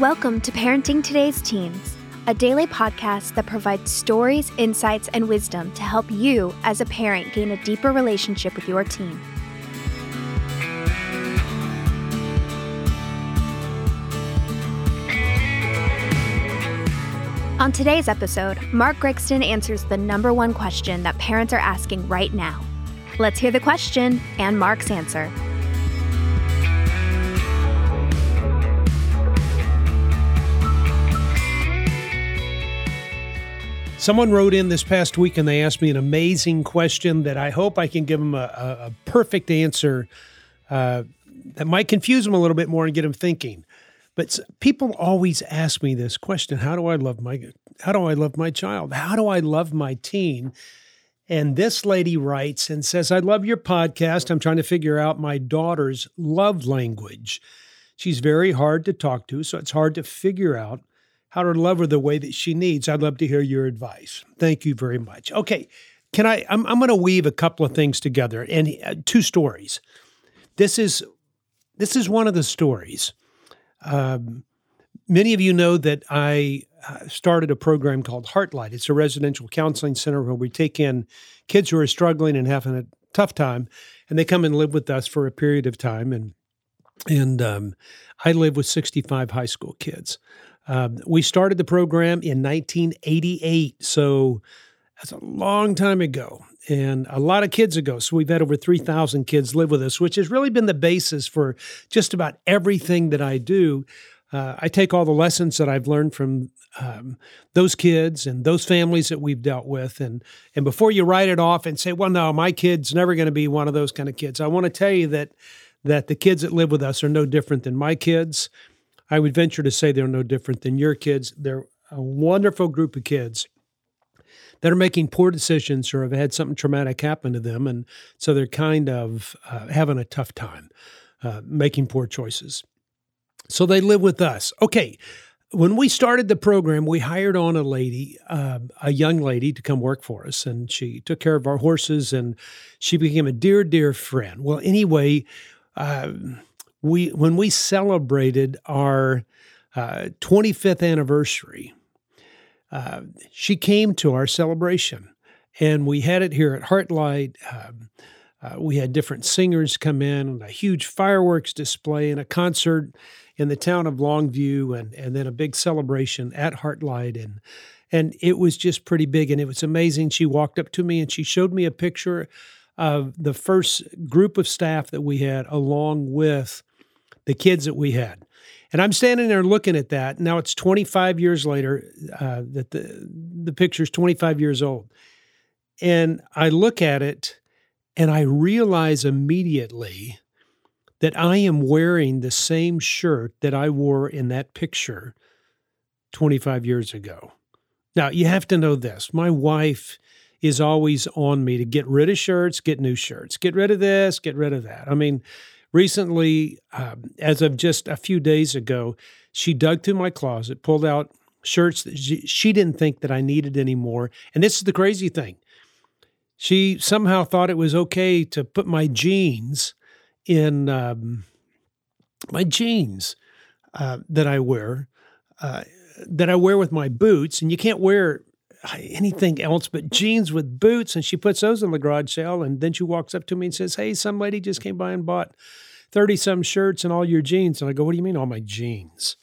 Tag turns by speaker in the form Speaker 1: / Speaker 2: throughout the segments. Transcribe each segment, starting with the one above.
Speaker 1: Welcome to Parenting Today's Teens, a daily podcast that provides stories, insights, and wisdom to help you as a parent gain a deeper relationship with your teen. On today's episode, Mark Gregston answers the number one question that parents are asking right now. Let's hear the question and Mark's answer.
Speaker 2: Someone wrote in this past week and they asked me an amazing question that I hope I can give them a, a, a perfect answer uh, that might confuse them a little bit more and get them thinking. But people always ask me this question: How do I love my How do I love my child? How do I love my teen? And this lady writes and says, "I love your podcast. I'm trying to figure out my daughter's love language. She's very hard to talk to, so it's hard to figure out how to love her the way that she needs. I'd love to hear your advice. Thank you very much. Okay, can I? I'm, I'm going to weave a couple of things together and uh, two stories. This is this is one of the stories. Um, many of you know that I uh, started a program called Heartlight. It's a residential counseling center where we take in kids who are struggling and having a tough time, and they come and live with us for a period of time. And and um, I live with 65 high school kids. Um, we started the program in 1988, so that's a long time ago and a lot of kids ago. So we've had over 3,000 kids live with us, which has really been the basis for just about everything that I do. Uh, I take all the lessons that I've learned from um, those kids and those families that we've dealt with, and and before you write it off and say, "Well, no, my kid's never going to be one of those kind of kids," I want to tell you that that the kids that live with us are no different than my kids. I would venture to say they're no different than your kids. They're a wonderful group of kids that are making poor decisions or have had something traumatic happen to them. And so they're kind of uh, having a tough time uh, making poor choices. So they live with us. Okay. When we started the program, we hired on a lady, uh, a young lady, to come work for us, and she took care of our horses, and she became a dear, dear friend. Well, anyway, um, we when we celebrated our uh, 25th anniversary, uh, she came to our celebration, and we had it here at Heartlight. Um, uh, we had different singers come in, and a huge fireworks display, and a concert in the town of Longview, and and then a big celebration at Heartlight, and and it was just pretty big, and it was amazing. She walked up to me and she showed me a picture of the first group of staff that we had, along with the kids that we had. And I'm standing there looking at that. Now it's 25 years later uh, that the the picture's 25 years old, and I look at it, and I realize immediately that I am wearing the same shirt that I wore in that picture 25 years ago. Now you have to know this: my wife is always on me to get rid of shirts, get new shirts, get rid of this, get rid of that. I mean recently, um, as of just a few days ago, she dug through my closet, pulled out shirts that she, she didn't think that I needed anymore. And this is the crazy thing. She somehow thought it was okay to put my jeans in um, my jeans uh, that I wear, uh, that I wear with my boots. And you can't wear anything else but jeans with boots. And she puts those in the garage sale. And then she walks up to me and says, Hey, some lady just came by and bought 30 some shirts and all your jeans. And I go, What do you mean, all my jeans?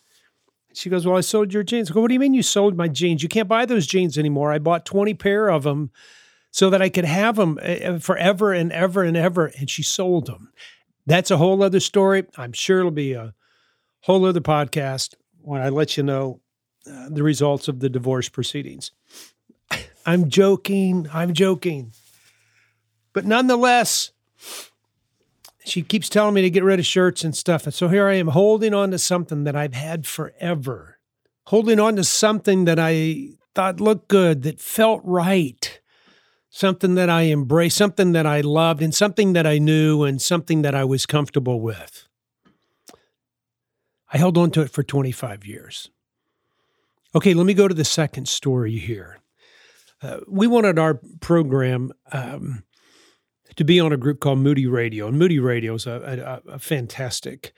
Speaker 2: She goes, Well, I sold your jeans. I go, What do you mean you sold my jeans? You can't buy those jeans anymore. I bought 20 pair of them so that I could have them eh, eh, forever and ever and ever. And she sold them. That's a whole other story. I'm sure it'll be a whole other podcast when I let you know uh, the results of the divorce proceedings. I'm joking. I'm joking. But nonetheless, she keeps telling me to get rid of shirts and stuff. And so here I am holding on to something that I've had forever, holding on to something that I thought looked good, that felt right, something that I embraced, something that I loved, and something that I knew, and something that I was comfortable with. I held on to it for 25 years. Okay, let me go to the second story here. Uh, we wanted our program um, to be on a group called Moody Radio, and Moody Radio is a, a, a fantastic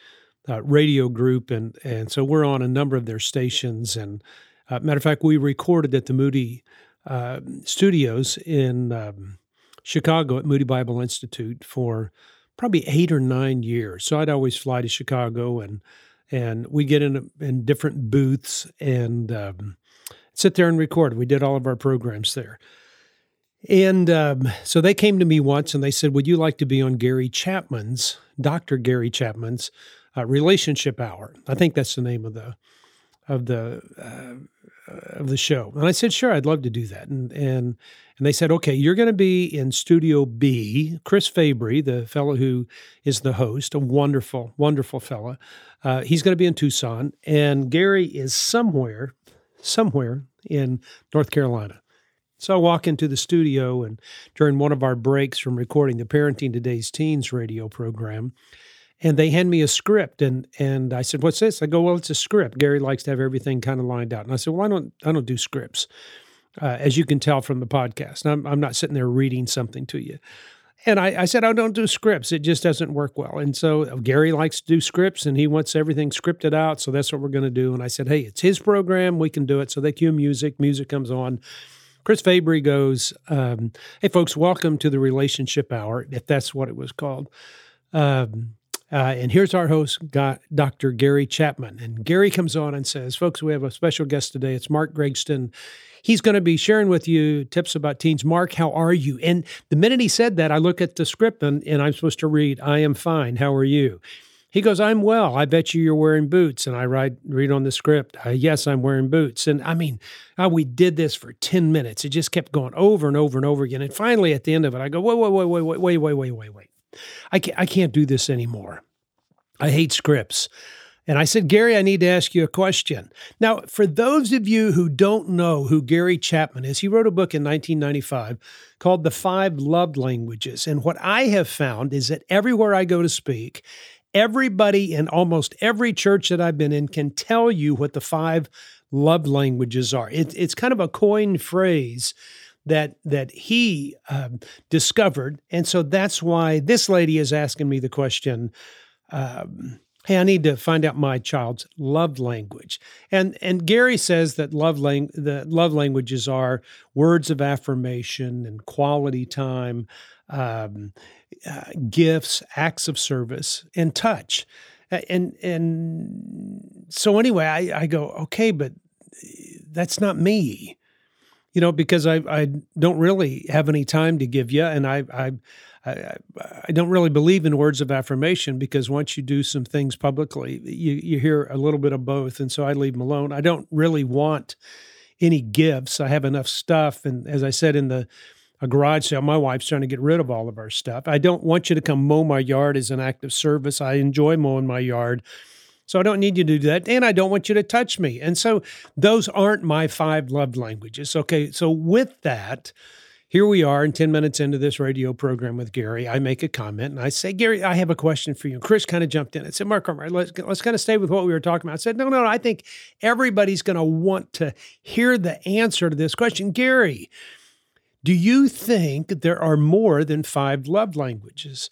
Speaker 2: uh, radio group, and and so we're on a number of their stations. And uh, matter of fact, we recorded at the Moody uh, Studios in um, Chicago at Moody Bible Institute for probably eight or nine years. So I'd always fly to Chicago and and we get in in different booths and um, sit there and record. We did all of our programs there. And um, so they came to me once and they said, Would you like to be on Gary Chapman's, Dr. Gary Chapman's uh, relationship hour? I think that's the name of the of the uh, of the show. And I said, Sure, I'd love to do that. And and and they said, Okay, you're going to be in Studio B. Chris Fabry, the fellow who is the host, a wonderful, wonderful fellow. Uh, he's going to be in Tucson, and Gary is somewhere, somewhere in North Carolina. So I walk into the studio, and during one of our breaks from recording the Parenting Today's Teens radio program, and they hand me a script, and and I said, "What's this?" I go, "Well, it's a script." Gary likes to have everything kind of lined out, and I said, "Well, I don't I don't do scripts." Uh, as you can tell from the podcast, I'm, I'm not sitting there reading something to you. And I, I, said, I don't do scripts. It just doesn't work well. And so uh, Gary likes to do scripts and he wants everything scripted out. So that's what we're going to do. And I said, Hey, it's his program. We can do it. So they cue music, music comes on. Chris Fabry goes, um, Hey, folks, welcome to the Relationship Hour, if that's what it was called. Um, uh, and here's our host, Dr. Gary Chapman. And Gary comes on and says, Folks, we have a special guest today. It's Mark Gregston. He's going to be sharing with you tips about teens. Mark, how are you? And the minute he said that, I look at the script and, and I'm supposed to read, I am fine. How are you? He goes, I'm well. I bet you you're wearing boots. And I write, read on the script, uh, yes, I'm wearing boots. And I mean, uh, we did this for 10 minutes. It just kept going over and over and over again. And finally, at the end of it, I go, wait, wait, wait, wait, wait, wait, wait, wait, wait, wait. I can't, I can't do this anymore. I hate scripts. And I said, Gary, I need to ask you a question. Now, for those of you who don't know who Gary Chapman is, he wrote a book in 1995 called The Five Love Languages. And what I have found is that everywhere I go to speak, everybody in almost every church that I've been in can tell you what the five love languages are. It, it's kind of a coined phrase that that he um, discovered, and so that's why this lady is asking me the question. Um, hey, I need to find out my child's love language. And and Gary says that love lang- the love languages are words of affirmation and quality time, um, uh, gifts, acts of service, and touch. And and so anyway, I, I go okay, but that's not me you know, because I I don't really have any time to give you, and I I I, I don't really believe in words of affirmation because once you do some things publicly, you you hear a little bit of both, and so I leave them alone. I don't really want any gifts. I have enough stuff, and as I said in the a garage sale. My wife's trying to get rid of all of our stuff. I don't want you to come mow my yard as an act of service. I enjoy mowing my yard. So I don't need you to do that. And I don't want you to touch me. And so those aren't my five love languages. Okay. So with that, here we are in 10 minutes into this radio program with Gary. I make a comment and I say, Gary, I have a question for you. And Chris kind of jumped in and said, Mark, let's, let's kind of stay with what we were talking about. I said, no, no, no I think everybody's going to want to hear the answer to this question. Gary, do you think there are more than five love languages?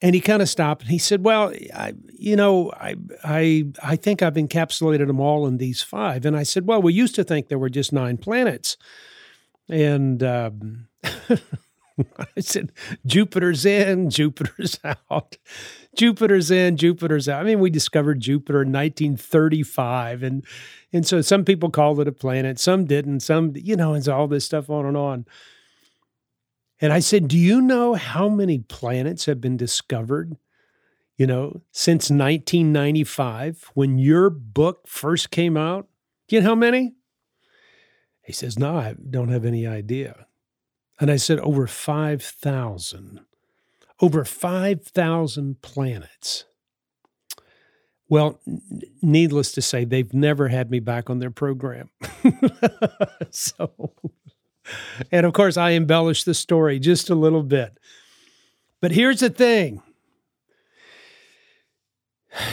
Speaker 2: And he kind of stopped and he said, "Well, I, you know, I, I, I think I've encapsulated them all in these five. And I said, "Well, we used to think there were just nine planets." And um, I said, "Jupiter's in, Jupiter's out, Jupiter's in, Jupiter's out." I mean, we discovered Jupiter in 1935, and and so some people called it a planet, some didn't, some, you know, and all this stuff on and on. And I said, Do you know how many planets have been discovered, you know, since 1995 when your book first came out? Do you know how many? He says, No, I don't have any idea. And I said, Over 5,000. Over 5,000 planets. Well, needless to say, they've never had me back on their program. so and of course, I embellish the story just a little bit. But here's the thing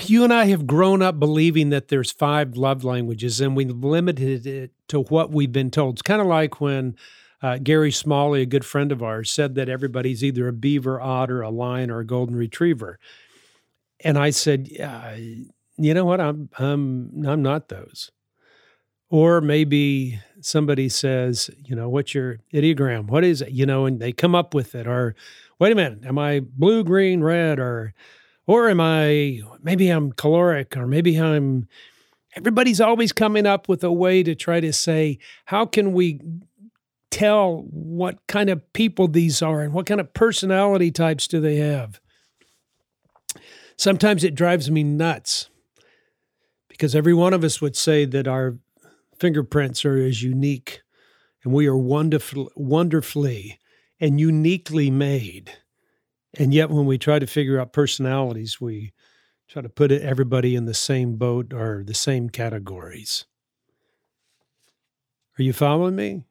Speaker 2: you and I have grown up believing that there's five love languages, and we've limited it to what we've been told. It's kind of like when uh, Gary Smalley, a good friend of ours, said that everybody's either a beaver, otter, a lion, or a golden retriever. And I said, uh, you know what? I'm I'm I'm not those. Or maybe somebody says, you know, what's your Enneagram? What is it? You know, and they come up with it. Or wait a minute, am I blue, green, red, or or am I maybe I'm choleric, or maybe I'm everybody's always coming up with a way to try to say, how can we tell what kind of people these are and what kind of personality types do they have? Sometimes it drives me nuts because every one of us would say that our fingerprints are as unique and we are wonderful, wonderfully and uniquely made. And yet, when we try to figure out personalities, we try to put everybody in the same boat or the same categories. Are you following me?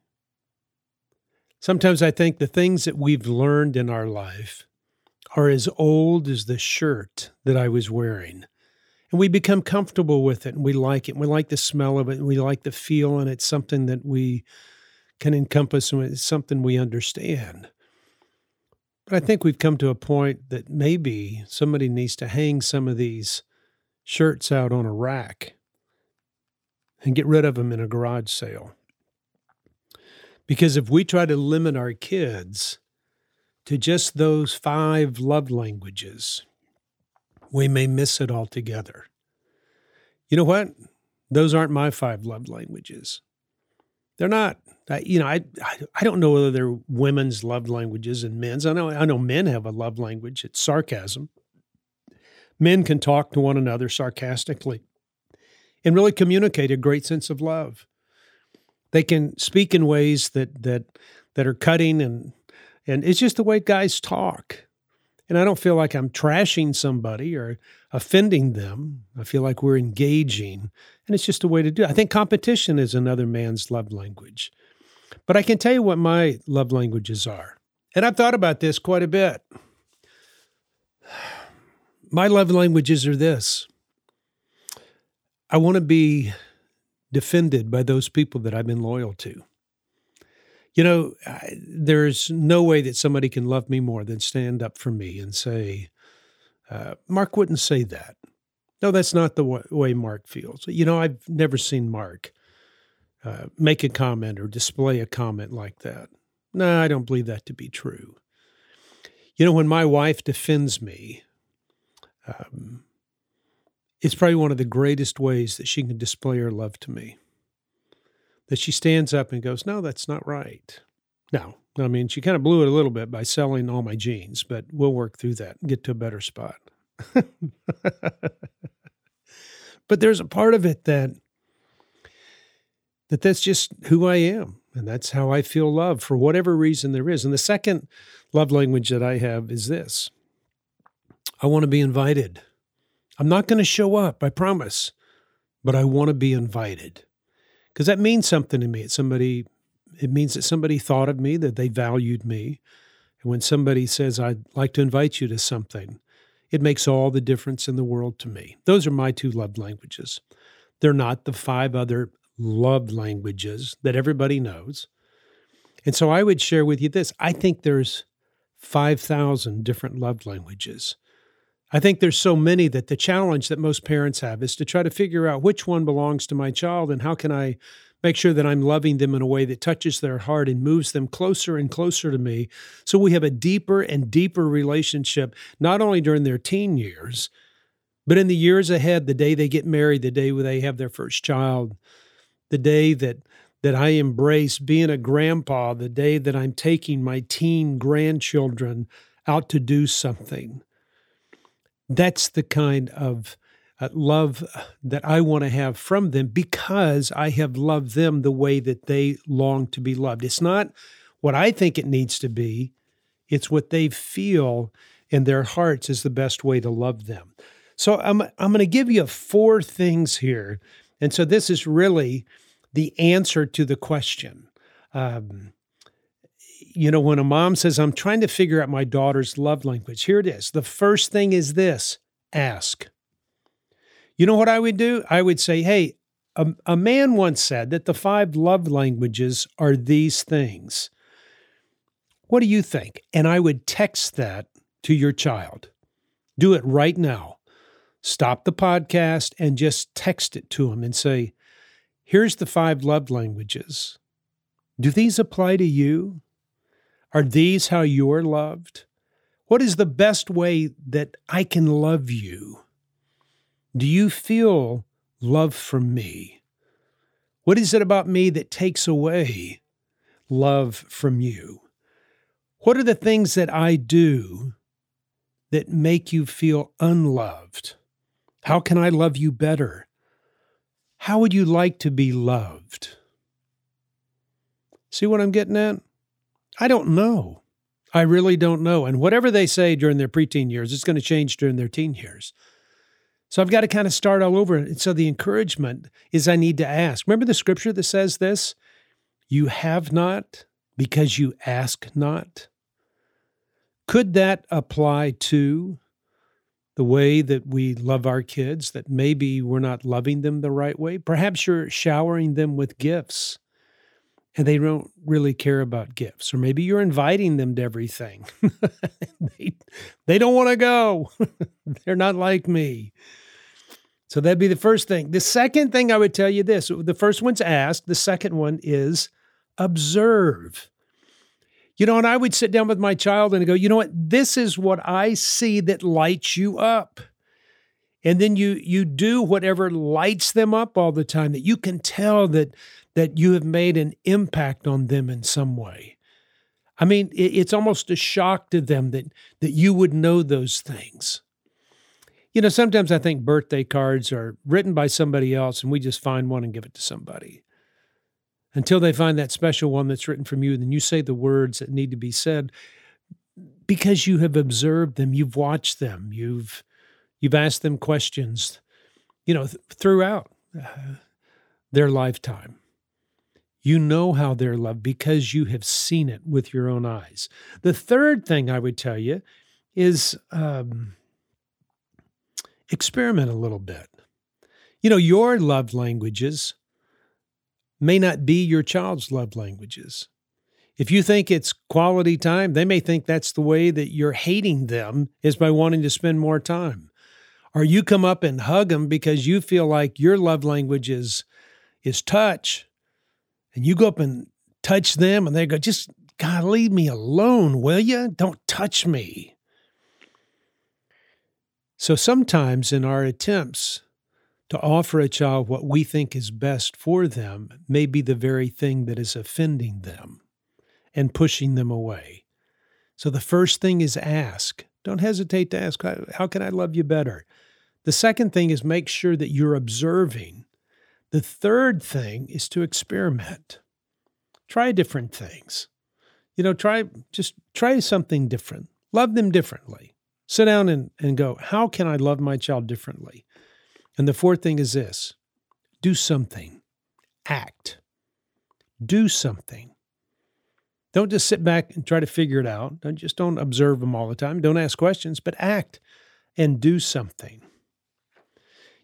Speaker 2: Sometimes I think the things that we've learned in our life are as old as the shirt that I was wearing and we become comfortable with it and we like it and we like the smell of it and we like the feel and it's something that we can encompass and it's something we understand but i think we've come to a point that maybe somebody needs to hang some of these shirts out on a rack and get rid of them in a garage sale because if we try to limit our kids to just those five love languages we may miss it altogether. You know what? Those aren't my five love languages. They're not. I, you know, I, I don't know whether they're women's love languages and men's. I know I know men have a love language. It's sarcasm. Men can talk to one another sarcastically and really communicate a great sense of love. They can speak in ways that that that are cutting and and it's just the way guys talk. And I don't feel like I'm trashing somebody or offending them. I feel like we're engaging. And it's just a way to do it. I think competition is another man's love language. But I can tell you what my love languages are. And I've thought about this quite a bit. My love languages are this I want to be defended by those people that I've been loyal to. You know, I, there's no way that somebody can love me more than stand up for me and say, uh, Mark wouldn't say that. No, that's not the way Mark feels. You know, I've never seen Mark uh, make a comment or display a comment like that. No, I don't believe that to be true. You know, when my wife defends me, um, it's probably one of the greatest ways that she can display her love to me that she stands up and goes, No, that's not right. Now, I mean, she kind of blew it a little bit by selling all my jeans, but we'll work through that and get to a better spot. but there's a part of it that that that's just who I am and that's how I feel love for whatever reason there is. And the second love language that I have is this. I want to be invited. I'm not going to show up, I promise, but I want to be invited because that means something to me. It's somebody. It means that somebody thought of me, that they valued me, and when somebody says, "I'd like to invite you to something," it makes all the difference in the world to me. Those are my two love languages. They're not the five other love languages that everybody knows. And so I would share with you this. I think there's 5,000 different love languages. I think there's so many that the challenge that most parents have is to try to figure out which one belongs to my child and how can I make sure that I'm loving them in a way that touches their heart and moves them closer and closer to me. So we have a deeper and deeper relationship not only during their teen years but in the years ahead the day they get married the day they have their first child the day that that I embrace being a grandpa the day that I'm taking my teen grandchildren out to do something. That's the kind of uh, love that I want to have from them because I have loved them the way that they long to be loved. It's not what I think it needs to be, it's what they feel in their hearts is the best way to love them. So I'm, I'm going to give you four things here. And so this is really the answer to the question. Um, you know, when a mom says, I'm trying to figure out my daughter's love language, here it is. The first thing is this ask. You know what I would do? I would say, hey, a, a man once said that the five love languages are these things. What do you think? And I would text that to your child. Do it right now. stop the podcast and just text it to him and say, Here's the five love languages. Do these apply to you? Are these how you're loved? What is the best way that I can love you? Do you feel love from me? What is it about me that takes away love from you? What are the things that I do that make you feel unloved? How can I love you better? How would you like to be loved? See what I'm getting at? I don't know. I really don't know. And whatever they say during their preteen years, it's going to change during their teen years. So I've got to kind of start all over. And so the encouragement is I need to ask. Remember the scripture that says this? You have not because you ask not. Could that apply to the way that we love our kids, that maybe we're not loving them the right way? Perhaps you're showering them with gifts and they don't really care about gifts. Or maybe you're inviting them to everything. they, they don't want to go, they're not like me. So that'd be the first thing. The second thing I would tell you this the first one's ask, the second one is observe. You know, and I would sit down with my child and go, you know what? This is what I see that lights you up. And then you you do whatever lights them up all the time that you can tell that that you have made an impact on them in some way. I mean, it's almost a shock to them that that you would know those things. You know, sometimes I think birthday cards are written by somebody else and we just find one and give it to somebody until they find that special one that's written from you. Then you say the words that need to be said because you have observed them, you've watched them, you've you've asked them questions, you know, th- throughout uh, their lifetime. You know how they're loved because you have seen it with your own eyes. The third thing I would tell you is um, experiment a little bit. You know, your love languages may not be your child's love languages. If you think it's quality time, they may think that's the way that you're hating them is by wanting to spend more time. Or you come up and hug them because you feel like your love language is, is touch, and you go up and touch them, and they go, just God, leave me alone, will you? Don't touch me. So sometimes in our attempts to offer a child what we think is best for them may be the very thing that is offending them and pushing them away. So the first thing is ask. Don't hesitate to ask, How can I love you better? The second thing is make sure that you're observing. The third thing is to experiment. Try different things. You know, try just try something different. Love them differently. Sit down and, and go, How can I love my child differently? And the fourth thing is this do something, act, do something. Don't just sit back and try to figure it out. Don't just don't observe them all the time. Don't ask questions, but act and do something.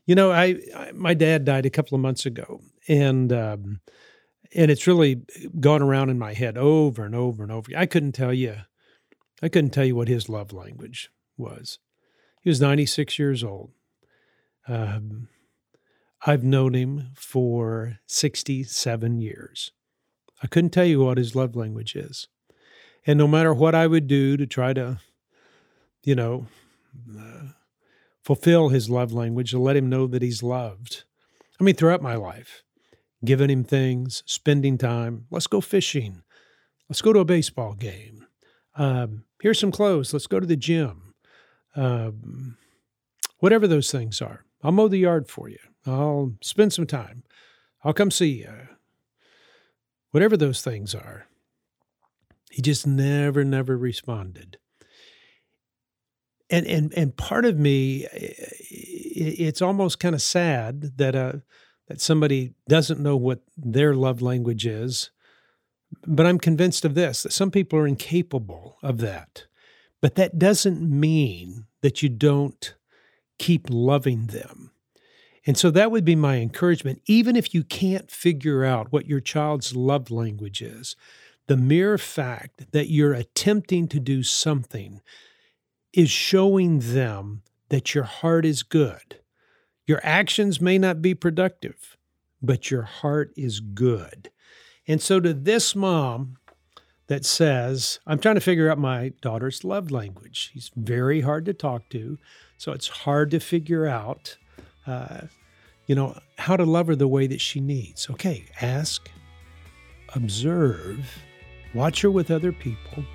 Speaker 2: You know, I, I my dad died a couple of months ago, and um, and it's really gone around in my head over and over and over. I couldn't tell you, I couldn't tell you what his love language was. He was 96 years old. Um, I've known him for 67 years. I couldn't tell you what his love language is. And no matter what I would do to try to, you know, uh, fulfill his love language, to let him know that he's loved. I mean, throughout my life, giving him things, spending time. Let's go fishing. Let's go to a baseball game. Um, here's some clothes. Let's go to the gym. Um, whatever those things are. I'll mow the yard for you. I'll spend some time. I'll come see you. Whatever those things are. He just never, never responded. And and and part of me, it's almost kind of sad that uh that somebody doesn't know what their love language is. But I'm convinced of this that some people are incapable of that. But that doesn't mean that you don't keep loving them. And so that would be my encouragement. Even if you can't figure out what your child's love language is, the mere fact that you're attempting to do something is showing them that your heart is good. Your actions may not be productive, but your heart is good. And so, to this mom that says, I'm trying to figure out my daughter's love language, she's very hard to talk to. So, it's hard to figure out, uh, you know, how to love her the way that she needs. Okay, ask, observe, watch her with other people,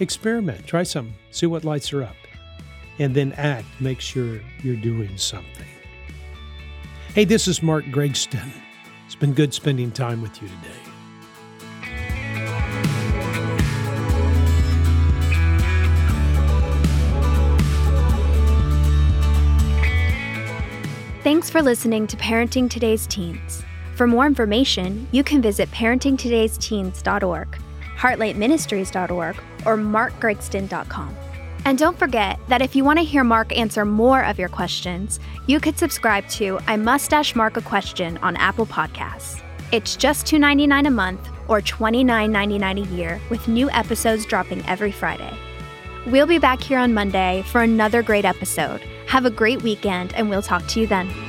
Speaker 2: experiment, try some, see what lights are up, and then act. Make sure you're doing something. Hey, this is Mark Gregston. It's been good spending time with you today.
Speaker 1: Thanks for listening to Parenting Today's Teens. For more information, you can visit parentingtodaysteens.org, heartlightministries.org, or markgregston.com. And don't forget that if you want to hear Mark answer more of your questions, you could subscribe to I Mustache Mark a Question on Apple Podcasts. It's just $2.99 a month or $29.99 a year, with new episodes dropping every Friday. We'll be back here on Monday for another great episode. Have a great weekend, and we'll talk to you then.